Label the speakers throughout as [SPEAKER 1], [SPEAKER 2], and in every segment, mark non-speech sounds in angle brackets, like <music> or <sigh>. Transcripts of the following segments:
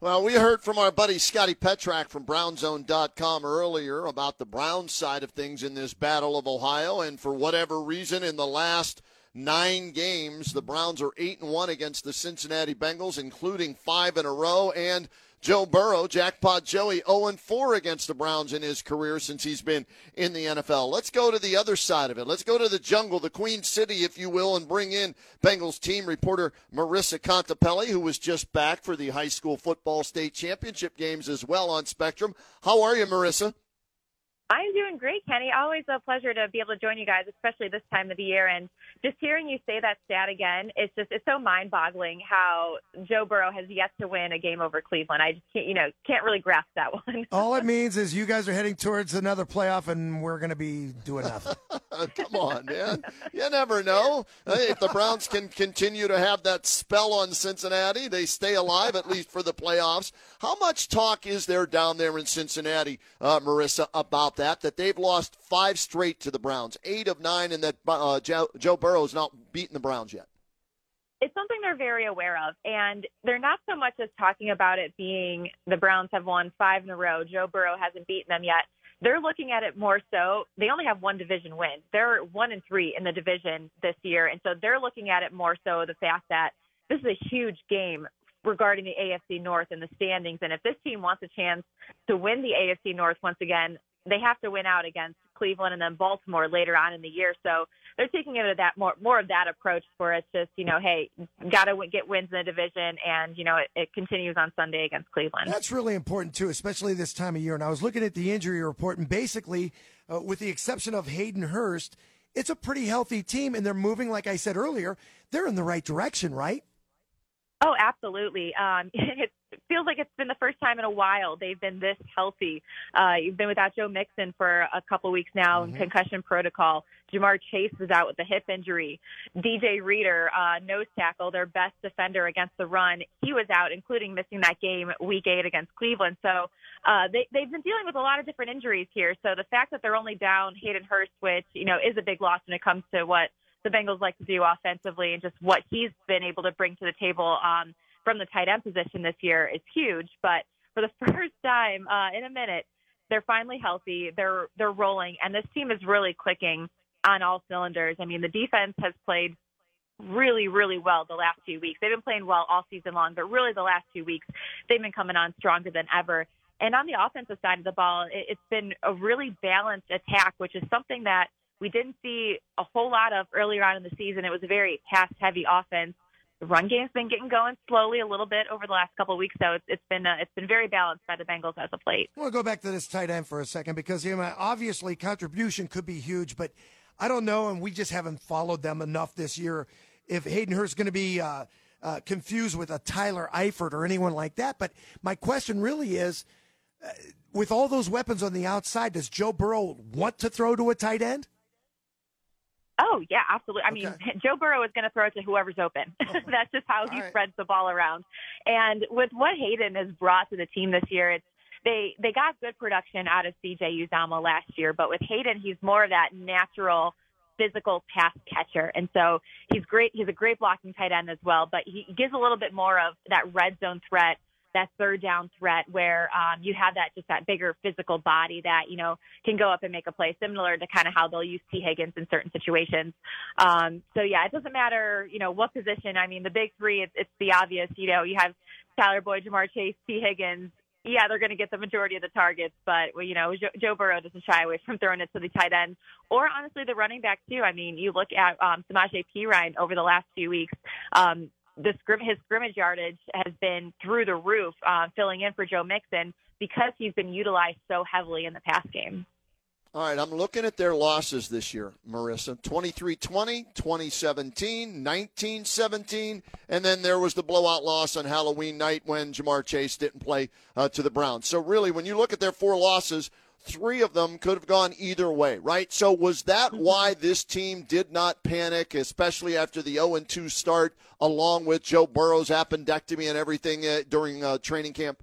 [SPEAKER 1] Well, we heard from our buddy Scotty Petrak from Brownzone.com earlier about the Brown side of things in this Battle of Ohio, and for whatever reason, in the last nine games, the Browns are eight and one against the Cincinnati Bengals, including five in a row, and Joe Burrow, Jackpot Joey, 0 4 against the Browns in his career since he's been in the NFL. Let's go to the other side of it. Let's go to the jungle, the Queen City, if you will, and bring in Bengals team reporter Marissa Contipelli, who was just back for the high school football state championship games as well on Spectrum. How are you, Marissa?
[SPEAKER 2] I'm doing great, Kenny. Always a pleasure to be able to join you guys, especially this time of the year. And just hearing you say that stat again, it's just it's so mind-boggling how Joe Burrow has yet to win a game over Cleveland. I just can't, you know, can't really grasp that one. <laughs>
[SPEAKER 3] All it means is you guys are heading towards another playoff, and we're going to be doing nothing. <laughs>
[SPEAKER 1] Come on, man. You never know. Hey, if the Browns can continue to have that spell on Cincinnati, they stay alive at least for the playoffs. How much talk is there down there in Cincinnati, uh, Marissa, about that? That they've lost five straight to the Browns, eight of nine, and that uh, Joe, Joe Burrow's not beaten the Browns yet.
[SPEAKER 2] It's something they're very aware of, and they're not so much as talking about it being the Browns have won five in a row. Joe Burrow hasn't beaten them yet. They're looking at it more so. They only have one division win. They're one and three in the division this year, and so they're looking at it more so the fact that this is a huge game regarding the AFC North and the standings. And if this team wants a chance to win the AFC North once again, they have to win out against Cleveland and then Baltimore later on in the year. So they're taking it that more more of that approach for it's just you know hey got to get wins in the division and you know it, it, continues on Sunday against Cleveland.
[SPEAKER 3] That's really important too, especially this time of year. And I was looking at the injury report and basically, uh, with the exception of Hayden Hurst, it's a pretty healthy team and they're moving like I said earlier. They're in the right direction, right?
[SPEAKER 2] Oh, absolutely. Um, <laughs> it feels like it's been the first time in a while they've been this healthy. Uh, you've been without Joe Mixon for a couple weeks now mm-hmm. in concussion protocol. Ja'Marr Chase is out with a hip injury. DJ Reader, uh, nose tackle, their best defender against the run, he was out, including missing that game week eight against Cleveland. So uh, they, they've been dealing with a lot of different injuries here. So the fact that they're only down Hayden Hurst, which, you know, is a big loss when it comes to what the Bengals like to do offensively and just what he's been able to bring to the table um, from the tight end position this year is huge. But for the <laughs> first time uh, in a minute, they're finally healthy. They're they're rolling, and this team is really clicking on all cylinders. I mean, the defense has played really, really well the last few weeks. They've been playing well all season long, but really the last two weeks they've been coming on stronger than ever. And on the offensive side of the ball, it's been a really balanced attack, which is something that we didn't see a whole lot of earlier on in the season. It was a very pass heavy offense. The run game's been getting going slowly a little bit over the last couple of weeks, so it's, it's been uh, it's been very balanced by the Bengals as of late.
[SPEAKER 3] To go back to this tight end for a second because you know, obviously contribution could be huge, but I don't know, and we just haven't followed them enough this year. If Hayden Hurst is going to be uh, uh, confused with a Tyler Eifert or anyone like that, but my question really is, uh, with all those weapons on the outside, does Joe Burrow want to throw to a tight end?
[SPEAKER 2] Oh yeah, absolutely. I okay. mean, <laughs> Joe Burrow is going to throw it to whoever's open. Oh, <laughs> That's just how he right. spreads the ball around. And with what Hayden has brought to the team this year, it's they they got good production out of CJ Uzomah last year, but with Hayden, he's more of that natural physical pass catcher. And so he's great. He's a great blocking tight end as well, but he gives a little bit more of that red zone threat that third down threat where um, you have that just that bigger physical body that you know can go up and make a play, similar to kind of how they'll use Tee Higgins in certain situations. Um, so yeah, it doesn't matter you know what position. I mean, the big three, it's, it's the obvious. You know, you have Tyler Boyd, Ja'Marr Chase, Tee Higgins. Yeah, they're going to get the majority of the targets, but well, you know Joe, Joe Burrow doesn't shy away from throwing it to the tight end, or honestly the running back too. I mean, you look at um, Samaje Perine over the last few weeks. Um, the scrim- his scrimmage yardage has been through the roof, uh, filling in for Joe Mixon because he's been utilized so heavily in the pass game.
[SPEAKER 1] All right, I'm looking at their losses this year, Marissa. 23-20, 2017, 19-17, and then there was the blowout loss on Halloween night when Ja'Marr Chase didn't play uh, to the Browns. So really, when you look at their four losses, three of them could have gone either way, right? So was that mm-hmm. why this team did not panic, especially after the 0-2 start, along with Joe Burrow's appendectomy and everything uh, during uh, training camp?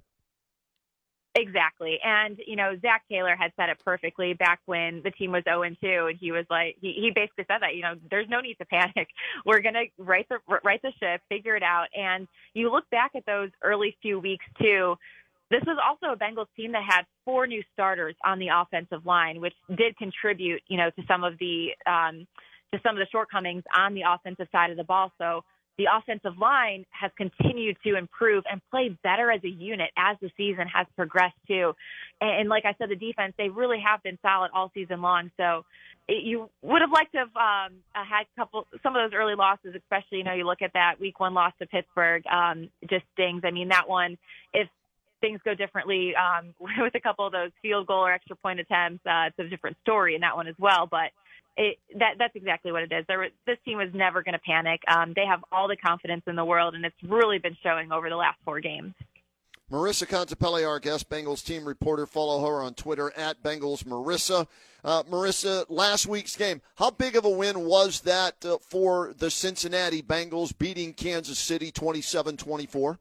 [SPEAKER 2] Exactly. And, you know, Zac Taylor had said it perfectly back when the team was 0 and 2. And he was like, he, he basically said that, you know, there's no need to panic. <laughs> We're going to right the, right the ship, figure it out. And you look back at those early few weeks, too. This was also a Bengals team that had four new starters on the offensive line, which did contribute, you know, to some of the, um, to some of the shortcomings on the offensive side of the ball. So, the offensive line has continued to improve and play better as a unit as the season has progressed too. And, and like I said, the defense, they really have been solid all season long. So it, you would have liked to have um, had a couple, some of those early losses, especially, you know, you look at that week one loss to Pittsburgh, um, just stings. I mean, that one, if things go differently um, <laughs> with a couple of those field goal or extra point attempts, uh, it's a different story in that one as well. But it, that that's exactly what it is. There, this team was never going to panic. Um, they have all the confidence in the world, and it's really been showing over the last four games.
[SPEAKER 1] Marissa Contipelli, our guest, Bengals team reporter. Follow her on Twitter at Bengals Marissa. Uh, Marissa, last week's game, how big of a win was that uh, for the Cincinnati Bengals beating Kansas City 27 24?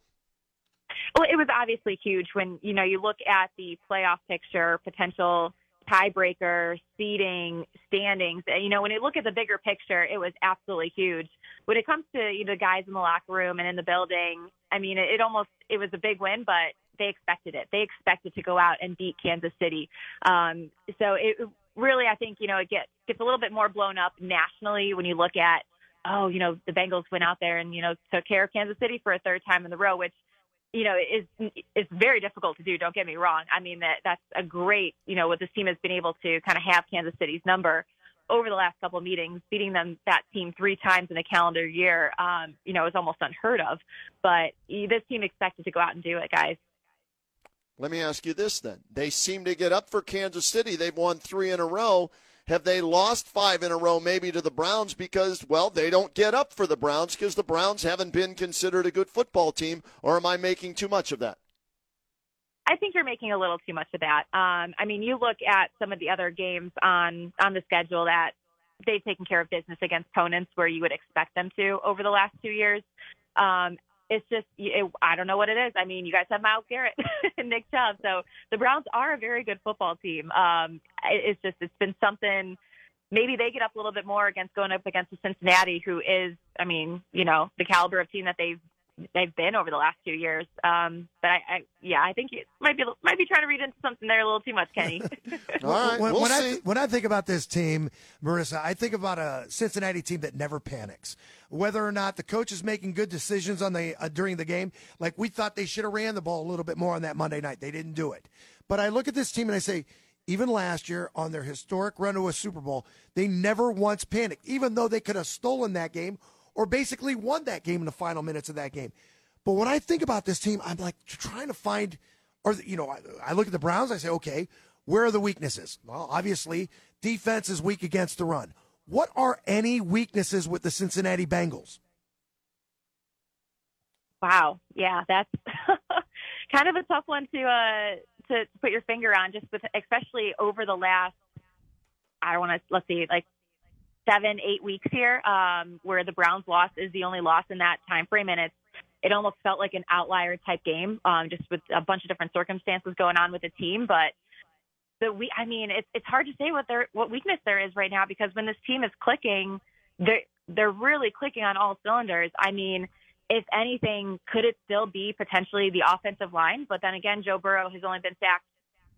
[SPEAKER 2] Well, it was obviously huge when, you know, you look at the playoff picture, potential tiebreaker, seeding, standings. You know, when you look at the bigger picture, it was absolutely huge. When it comes to you know, the guys in the locker room and in the building, I mean, it, it almost it was a big win, but they expected it. They expected to go out and beat Kansas City. Um, so it really, I think, you know, it gets gets a little bit more blown up nationally when you look at, oh, you know, the Bengals went out there and you know took care of Kansas City for a third time in the row, which you know, is is very difficult to do. Don't get me wrong. I mean that that's a great, you know, what this team has been able to kind of have Kansas City's number over the last couple of meetings, beating them that team three times in a calendar year. Um, you know, is almost unheard of. But this team expected to go out and do it, guys.
[SPEAKER 1] Let me ask you this then: They seem to get up for Kansas City. They've won three in a row. Have they lost five in a row maybe to the Browns because, well, they don't get up for the Browns because the Browns haven't been considered a good football team? Or am I making too much of that?
[SPEAKER 2] I think you're making a little too much of that. Um, I mean, you look at some of the other games on on the schedule that they've taken care of business against opponents where you would expect them to over the last two years. Um, it's just it, I don't know what it is. I mean, you guys have Myles Garrett <laughs> and Nick Chubb, so the Browns are a very good football team. Um, it's just it's been something. Maybe they get up a little bit more against going up against the Cincinnati, who is, I mean, you know, the caliber of team that they've they've been over the last two years. Um, but I, I, yeah, I think you might be might be trying to read into something there a little too much, Kenny. <laughs>
[SPEAKER 1] All right,
[SPEAKER 3] when,
[SPEAKER 1] we'll
[SPEAKER 3] when
[SPEAKER 1] see.
[SPEAKER 3] I when I think about this team, Marissa, I think about a Cincinnati team that never panics. Whether or not the coach is making good decisions on the uh, during the game, like we thought they should have ran the ball a little bit more on that Monday night, they didn't do it. But I look at this team and I say. Even last year, on their historic run to a Super Bowl, they never once panicked, even though they could have stolen that game or basically won that game in the final minutes of that game. But when I think about this team, I'm like trying to find, or you know, I, I look at the Browns. I say, okay, where are the weaknesses? Well, obviously, defense is weak against the run. What are any weaknesses with the Cincinnati Bengals?
[SPEAKER 2] Wow, yeah, that's <laughs> kind of a tough one to uh to, put your finger on, just with especially over the last I don't want to let's see like seven eight weeks here, um, where the Browns loss is the only loss in that time frame, and it's it almost felt like an outlier type game, um, just with a bunch of different circumstances going on with the team. But the we, I mean, it's it's hard to say what their what weakness there is right now because when this team is clicking, they're they're really clicking on all cylinders. I mean, if anything, could it still be potentially the offensive line? But then again, Joe Burrow has only been sacked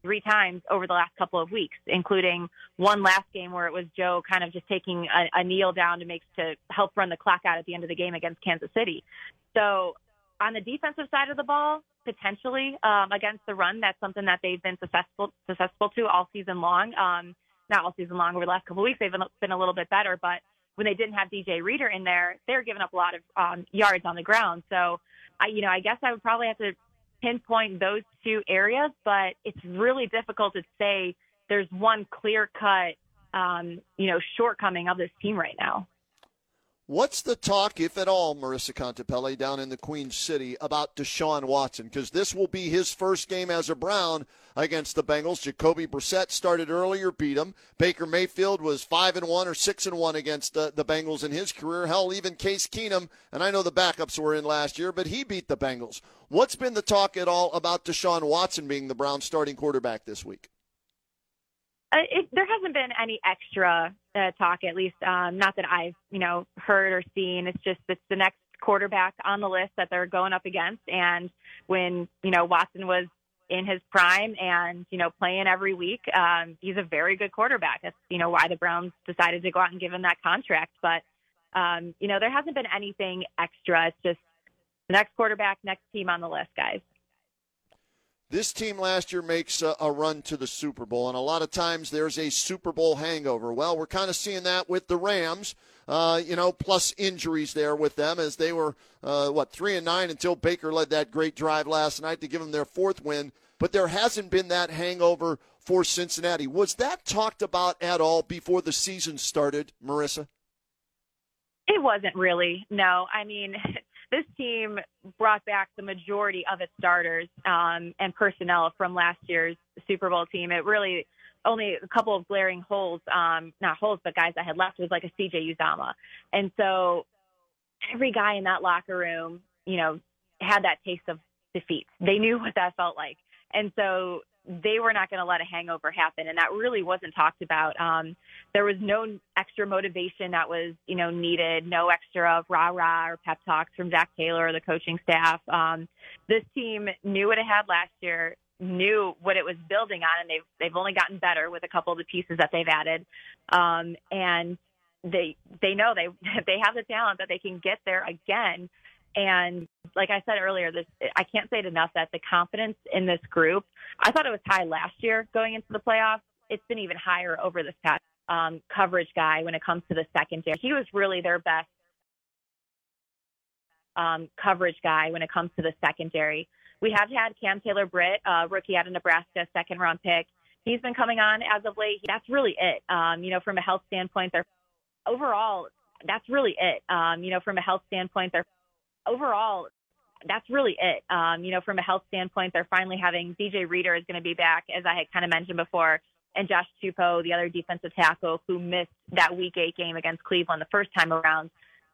[SPEAKER 2] three times over the last couple of weeks, including one last game where it was Joe kind of just taking a, a kneel down to make to help run the clock out at the end of the game against Kansas City. So on the defensive side of the ball, potentially um, against the run, that's something that they've been successful successful to all season long. Um, not all season long over the last couple of weeks, they've been, a little bit better, but when they didn't have DJ Reader in there, they're giving up a lot of um, yards on the ground. So, I, you know, I guess I would probably have to pinpoint those two areas, but it's really difficult to say there's one clear cut, um, you know, shortcoming of this team right now.
[SPEAKER 1] What's the talk, if at all, Marissa Contipelli, down in the Queen City about Deshaun Watson? Because this will be his first game as a Brown against the Bengals. Jacoby Brissett started earlier, beat him. Baker Mayfield was five and one or six and one against the, the Bengals in his career. Hell, even Case Keenum, and I know the backups were in last year, but he beat the Bengals. What's been the talk at all about Deshaun Watson being the Browns starting quarterback this week?
[SPEAKER 2] Uh, it, there hasn't been any extra uh, talk, at least um, not that I've you know heard or seen. It's just it's the next quarterback on the list that they're going up against. And when you know Watson was in his prime and you know playing every week, um, he's a very good quarterback. That's you know why the Browns decided to go out and give him that contract. But um, you know there hasn't been anything extra. It's just the next quarterback, next team on the list, guys.
[SPEAKER 1] This team last year makes a, a, run to the Super Bowl, and a lot of times there's a Super Bowl hangover. Well, we're kind of seeing that with the Rams, uh, you know, plus injuries there with them as they were, uh, what, three and nine until Baker led that great drive last night to give them their fourth win. But there hasn't been that hangover for Cincinnati. Was that talked about at all before the season started, Marissa?
[SPEAKER 2] It wasn't really. No, I mean, <laughs> this team brought back the majority of its starters um, and personnel from last year's Super Bowl team. It really only a couple of glaring holes, um, not holes, but guys that had left was like a CJ Uzomah. And so every guy in that locker room, you know, had that taste of defeat. They knew what that felt like. And so they were not going to let a hangover happen, and that really wasn't talked about. Um, there was no extra motivation that was, you know, needed. No extra rah rah or pep talks from Zac Taylor or the coaching staff. Um, this team knew what it had last year, knew what it was building on, and they've they've only gotten better with a couple of the pieces that they've added. Um, and they they know they <laughs> they have the talent that they can get there again. And like I said earlier, this I can't say it enough that the confidence in this group, I thought it was high last year going into the playoffs. It's been even higher over this past um, coverage guy when it comes to the secondary. He was really their best um, coverage guy when it comes to the secondary. We have had Cam Taylor Britt, uh, rookie out of Nebraska, second round pick. He's been coming on as of late. That's really it. Um, you know, from a health standpoint, they're overall, that's really it. Um, you know, from a health standpoint, they're overall, that's really it. Um, you know, from a health standpoint, they're finally having DJ Reader is going to be back, as I had kind of mentioned before, and Josh Tupou, the other defensive tackle who missed that Week Eight game against Cleveland the first time around.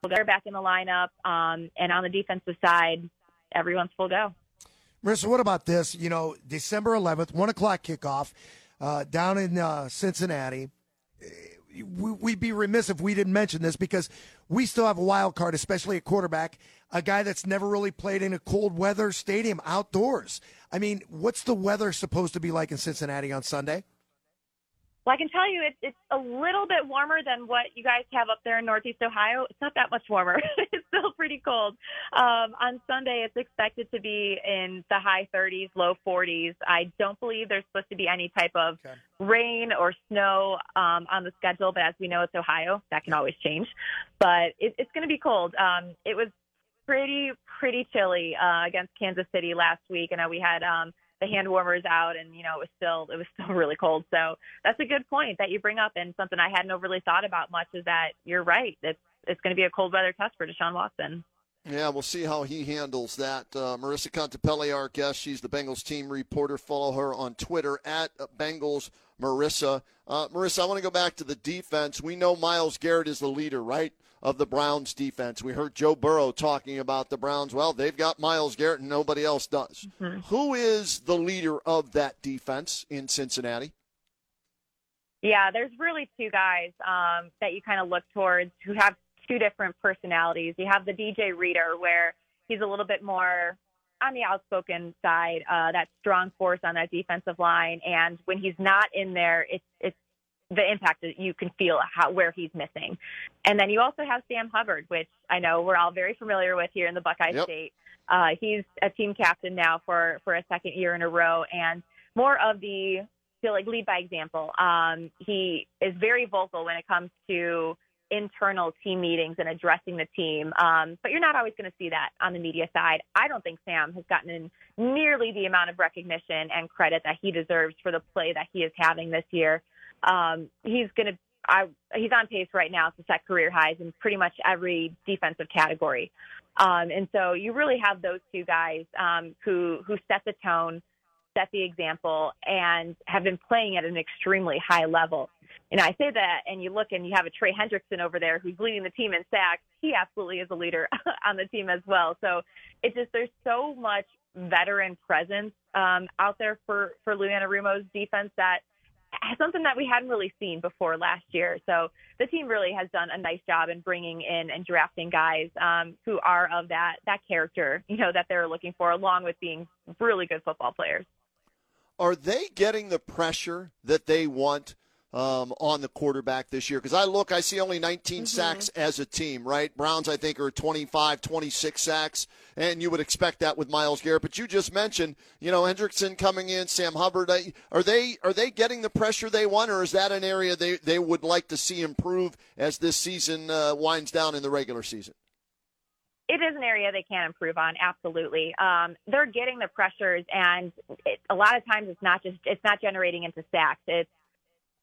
[SPEAKER 2] They're back in the lineup, um, and on the defensive side, everyone's full go.
[SPEAKER 3] Marissa, what about this? You know, December 11th, one o'clock kickoff uh, down in uh, Cincinnati we'd be remiss if we didn't mention this because we still have a wild card, especially a quarterback, a guy that's never really played in a cold weather stadium outdoors. I mean, what's the weather supposed to be like in Cincinnati on Sunday?
[SPEAKER 2] Well, I can tell you it's, it's a little bit warmer than what you guys have up there in Northeast Ohio. It's not that much warmer. <laughs> it's still pretty cold. Um, on Sunday, it's expected to be in the high 30s, low 40s. I don't believe there's supposed to be any type of okay. rain or snow um, on the schedule, but as we know, it's Ohio. That can always change. But it, it's going to be cold. Um, it was pretty, pretty chilly uh, against Kansas City last week. I know we had. Um, the hand warmers out and you know it was still it was <laughs> still really cold so that's a good point that you bring up and something i hadn't overly thought about much is that you're right it's it's going to be a cold weather test for deshaun watson
[SPEAKER 1] yeah, we'll see how he handles that. Uh, Marissa Contipelli, our guest, she's the Bengals team reporter. Follow her on Twitter at Bengals Marissa. Uh, Marissa, I want to go back to the defense. We know Myles Garrett is the leader, right? Of the Browns defense. We heard Joe Burrow talking about the Browns. Well, they've got Myles Garrett and nobody else does. Mm-hmm. Who is the leader of that defense in Cincinnati?
[SPEAKER 2] Yeah, there's really two guys um, that you kind of look towards who have two different personalities. You have the DJ Reader, where he's a little bit more on the outspoken side, uh, that strong force on that defensive line. And when he's not in there, it's it's the impact that you can feel how where he's missing. And then you also have Sam Hubbard, which I know we're all very familiar with here in the Buckeye yep. State. Uh, he's a team captain now for for a second year in a row, and more of the feel like lead by example. Um, he is very vocal when it comes to internal team meetings and addressing the team. Um, but you're not always going to see that on the media side. I don't think Sam has gotten nearly the amount of recognition and credit that he deserves for the play that he is having this year. Um, he's going to. He's on pace right now to set career highs in pretty much every defensive category. Um, and so you really have those two guys um, who who set the tone, set the example, and have been playing at an extremely high level. And I say that, and you look and you have a Trey Hendrickson over there who's leading the team in sacks. He absolutely is a leader <laughs> on the team as well. So it's just there's so much veteran presence um, out there for for Lou Anarumo's defense that something that we hadn't really seen before last year. So the team really has done a nice job in bringing in and drafting guys um, who are of that that character, you know, that they're looking for, along with being really good football players.
[SPEAKER 1] Are they getting the pressure that they want um, on the quarterback this year? Because I look, I see only 19 mm-hmm. sacks as a team, right? Browns, I think, are 25, 26 sacks, and you would expect that with Myles Garrett. But you just mentioned, you know, Hendrickson coming in, Sam Hubbard. Are they are they getting the pressure they want, or is that an area they, they would like to see improve as this season uh, winds down in the regular season?
[SPEAKER 2] it is an area they can improve on. Absolutely, um, they're getting the pressures, and it, a lot of times it's not just it's not generating into sacks. It's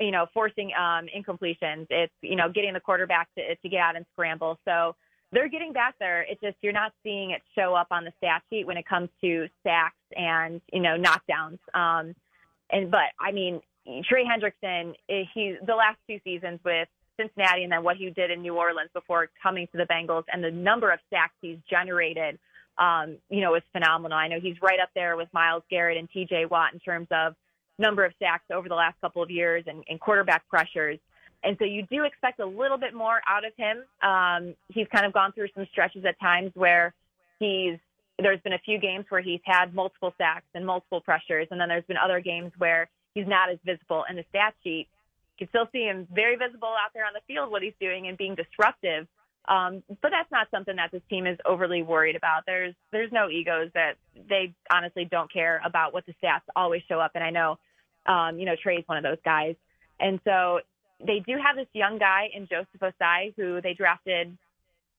[SPEAKER 2] you know, forcing um, incompletions. It's, you know, getting the quarterback to, to get out and scramble. So they're getting back there. It's just you're not seeing it show up on the stat sheet when it comes to sacks and, you know, knockdowns. Um, and, but I mean, Trey Hendrickson, eh, he, the last two seasons with Cincinnati and then what he did in New Orleans before coming to the Bengals and the number of sacks he's generated, um, you know, is phenomenal. I know he's right up there with Myles Garrett and TJ Watt in terms of number of sacks over the last couple of years and, and quarterback pressures. And so you do expect a little bit more out of him. Um, he's kind of gone through some stretches at times where he's there's been a few games where he's had multiple sacks and multiple pressures, and then there's been other games where he's not as visible in the stat sheet. You can still see him very visible out there on the field, what he's doing and being disruptive. Um, but that's not something that this team is overly worried about. There's there's no egos that they honestly don't care about what the stats always show up. And I know um, you know, Trey's one of those guys. And so they do have this young guy in Joseph Ossai who they drafted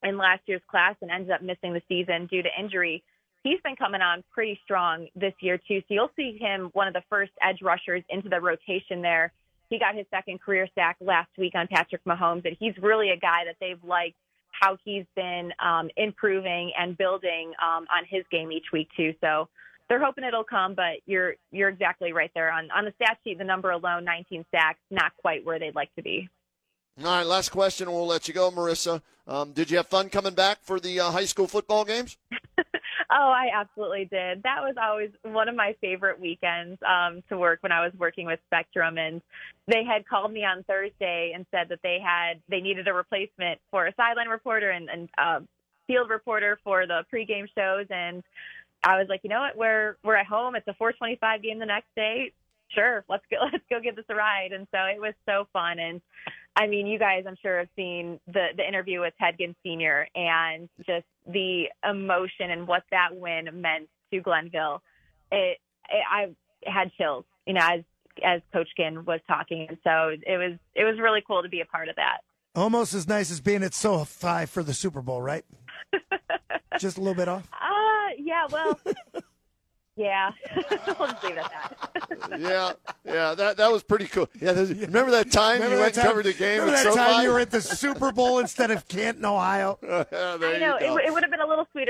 [SPEAKER 2] in last year's class and ended up missing the season due to injury. He's been coming on pretty strong this year too. So you'll see him one of the first edge rushers into the rotation there. He got his second career sack last week on Patrick Mahomes, and he's really a guy that they've liked how he's been um, improving and building um, on his game each week too. So they're hoping it'll come, but you're you're exactly right there on on the stat sheet. The number alone, 19 sacks, not quite where they'd like to be.
[SPEAKER 1] All right, last question, and we'll let you go, Marissa. Um, did you have fun coming back for the uh, high school football games? <laughs>
[SPEAKER 2] oh, I absolutely did. That was always one of my favorite weekends um, to work when I was working with Spectrum, and they had called me on Thursday and said that they had they needed a replacement for a sideline reporter and, and uh, field reporter for the pregame shows, and I was like, you know what, we're we're at home. It's a 425 game the next day. Sure, let's go <laughs> let's go give this a ride. And so it was so fun. And I mean, you guys, I'm sure have seen the the interview with Ted Ginn Senior and just the emotion and what that win meant to Glenville. It, it I had chills, you know, as as Coach Ginn was talking, and so it was it was really cool to be a part of that.
[SPEAKER 3] Almost as nice as being at SoFi for the Super Bowl, right? <laughs> Just a little bit off.
[SPEAKER 2] Uh, yeah. Well, yeah. <laughs> we'll just leave it at
[SPEAKER 1] that. yeah, yeah. That that was pretty cool. Yeah. Remember that time remember you went time, covered the game?
[SPEAKER 3] Remember that SoFi? time you were at the Super Bowl instead of Canton, Ohio? <laughs>
[SPEAKER 1] yeah,
[SPEAKER 2] I know. It, it would have been a little sweeter